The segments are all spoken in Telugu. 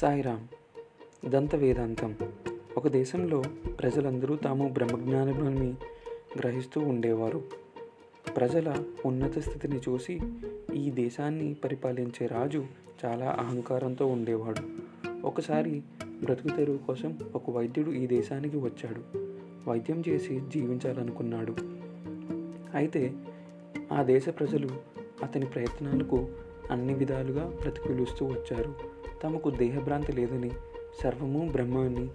సాయిరామ్ దంత వేదాంతం. ఒక దేశంలో ప్రజలందరూ తాము బ్రహ్మజ్ఞానాన్ని గ్రహిస్తూ ఉండేవారు. ప్రజల ఉన్నత స్థితిని చూసి ఈ దేశాన్ని పరిపాలించే రాజు చాలా అహంకారంతో ఉండేవాడు. ఒకసారి బ్రతుకు తెరువు కోసం ఒక వైద్యుడు ఈ దేశానికి వచ్చాడు. వైద్యం చేసి జీవించాలనుకున్నాడు. అయితే ఆ దేశ ప్రజలు అతని ప్రయత్నాలకు అన్ని విధాలుగా ప్రతికూలిస్తూ వచ్చారు. తమకు దేహభ్రాంతి లేదని సర్వము బ్రహ్మ అని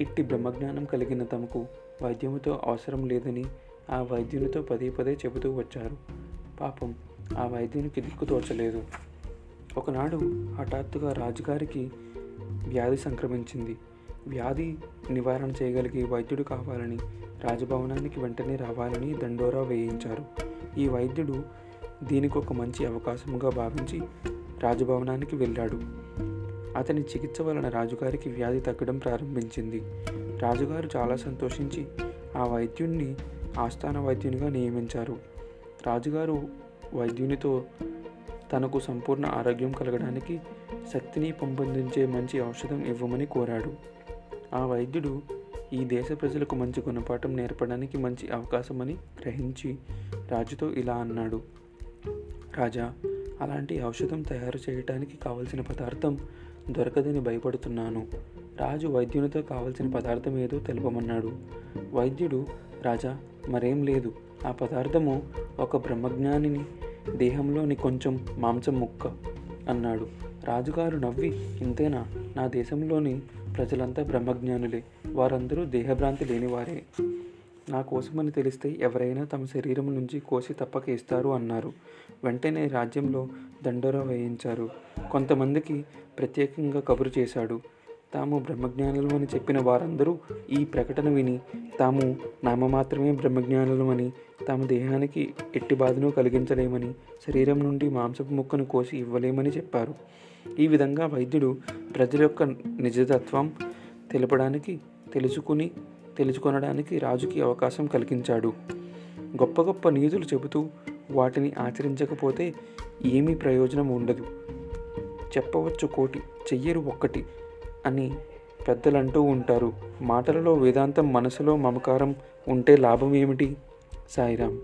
ఇట్టి బ్రహ్మజ్ఞానం కలిగిన తమకు వైద్యముతో అవసరం లేదని ఆ వైద్యునితో పదే పదే చెబుతూ వచ్చారు. పాపం ఆ వైద్యునికి దిక్కు తోచలేదు. ఒకనాడు హఠాత్తుగా రాజుగారికి వ్యాధి సంక్రమించింది. వ్యాధి నివారణ చేయగలిగే వైద్యుడు కావాలని రాజభవనానికి వెంటనే రావాలని దండోరా వేయించారు. ఈ వైద్యుడు దీనికి ఒక మంచి అవకాశంగా భావించి రాజభవనానికి వెళ్ళాడు. అతని చికిత్స వలన రాజుగారికి వ్యాధి తగ్గడం ప్రారంభించింది. రాజుగారు చాలా సంతోషించి ఆ వైద్యుణ్ణి ఆస్థాన వైద్యునిగా నియమించారు. రాజుగారు వైద్యునితో తనకు సంపూర్ణ ఆరోగ్యం కలగడానికి శక్తిని పెంపొందించే మంచి ఔషధం ఇవ్వమని కోరాడు. ఆ వైద్యుడు ఈ దేశ ప్రజలకు మంచి గుణపాఠం నేర్పడానికి మంచి అవకాశమని గ్రహించి రాజుతో ఇలా అన్నాడు. రాజా అలాంటి ఔషధం తయారు చేయటానికి కావలసిన పదార్థం దొరకదని భయపడుతున్నాను. రాజు వైద్యునితో కావలసిన పదార్థం ఏదో తెలుపమన్నాడు. వైద్యుడు రాజా మరేం లేదు. ఆ పదార్థము ఒక బ్రహ్మజ్ఞానిని దేహంలోని కొంచెం మాంసం ముక్క అన్నాడు. రాజుగారు నవ్వి ఇంతేనా? నా దేశంలోని ప్రజలంతా బ్రహ్మజ్ఞానులే. వారందరూ దేహభ్రాంతి లేనివారే. నా కోసమని తెలిస్తే ఎవరైనా తమ శరీరం నుంచి కోసి తప్పక ఇస్తారు అన్నారు. వెంటనే రాజ్యంలో దండోరా వేయించారు. కొంతమందికి ప్రత్యేకంగా కబురు చేశాడు. తాము బ్రహ్మజ్ఞానులు అని చెప్పిన వారందరూ ఈ ప్రకటన విని తాము నామమాత్రమే బ్రహ్మజ్ఞానులు అని తమ దేహానికి ఎట్టి బాధను కలిగించలేమని శరీరం నుండి మాంసపు ముక్కను కోసి ఇవ్వలేమని చెప్పారు. ఈ విధంగా వైద్యుడు ప్రజల యొక్క నిజతత్వం తెలపడానికి తెలుసుకుని తెలుసుకొనడానికి రాజుకి అవకాశం కలిగించాడు. గొప్ప గొప్ప నీతులు చెబుతూ వాటిని ఆచరించకపోతే ఏమీ ప్రయోజనం ఉండదు. చెప్పవచ్చు కోటి చెయ్యరు ఒక్కటి అని పెద్దలు అంటూ ఉంటారు. మాటలలో వేదాంతం మనసులో మమకారం ఉంటే లాభం ఏమిటి? సాయిరామ్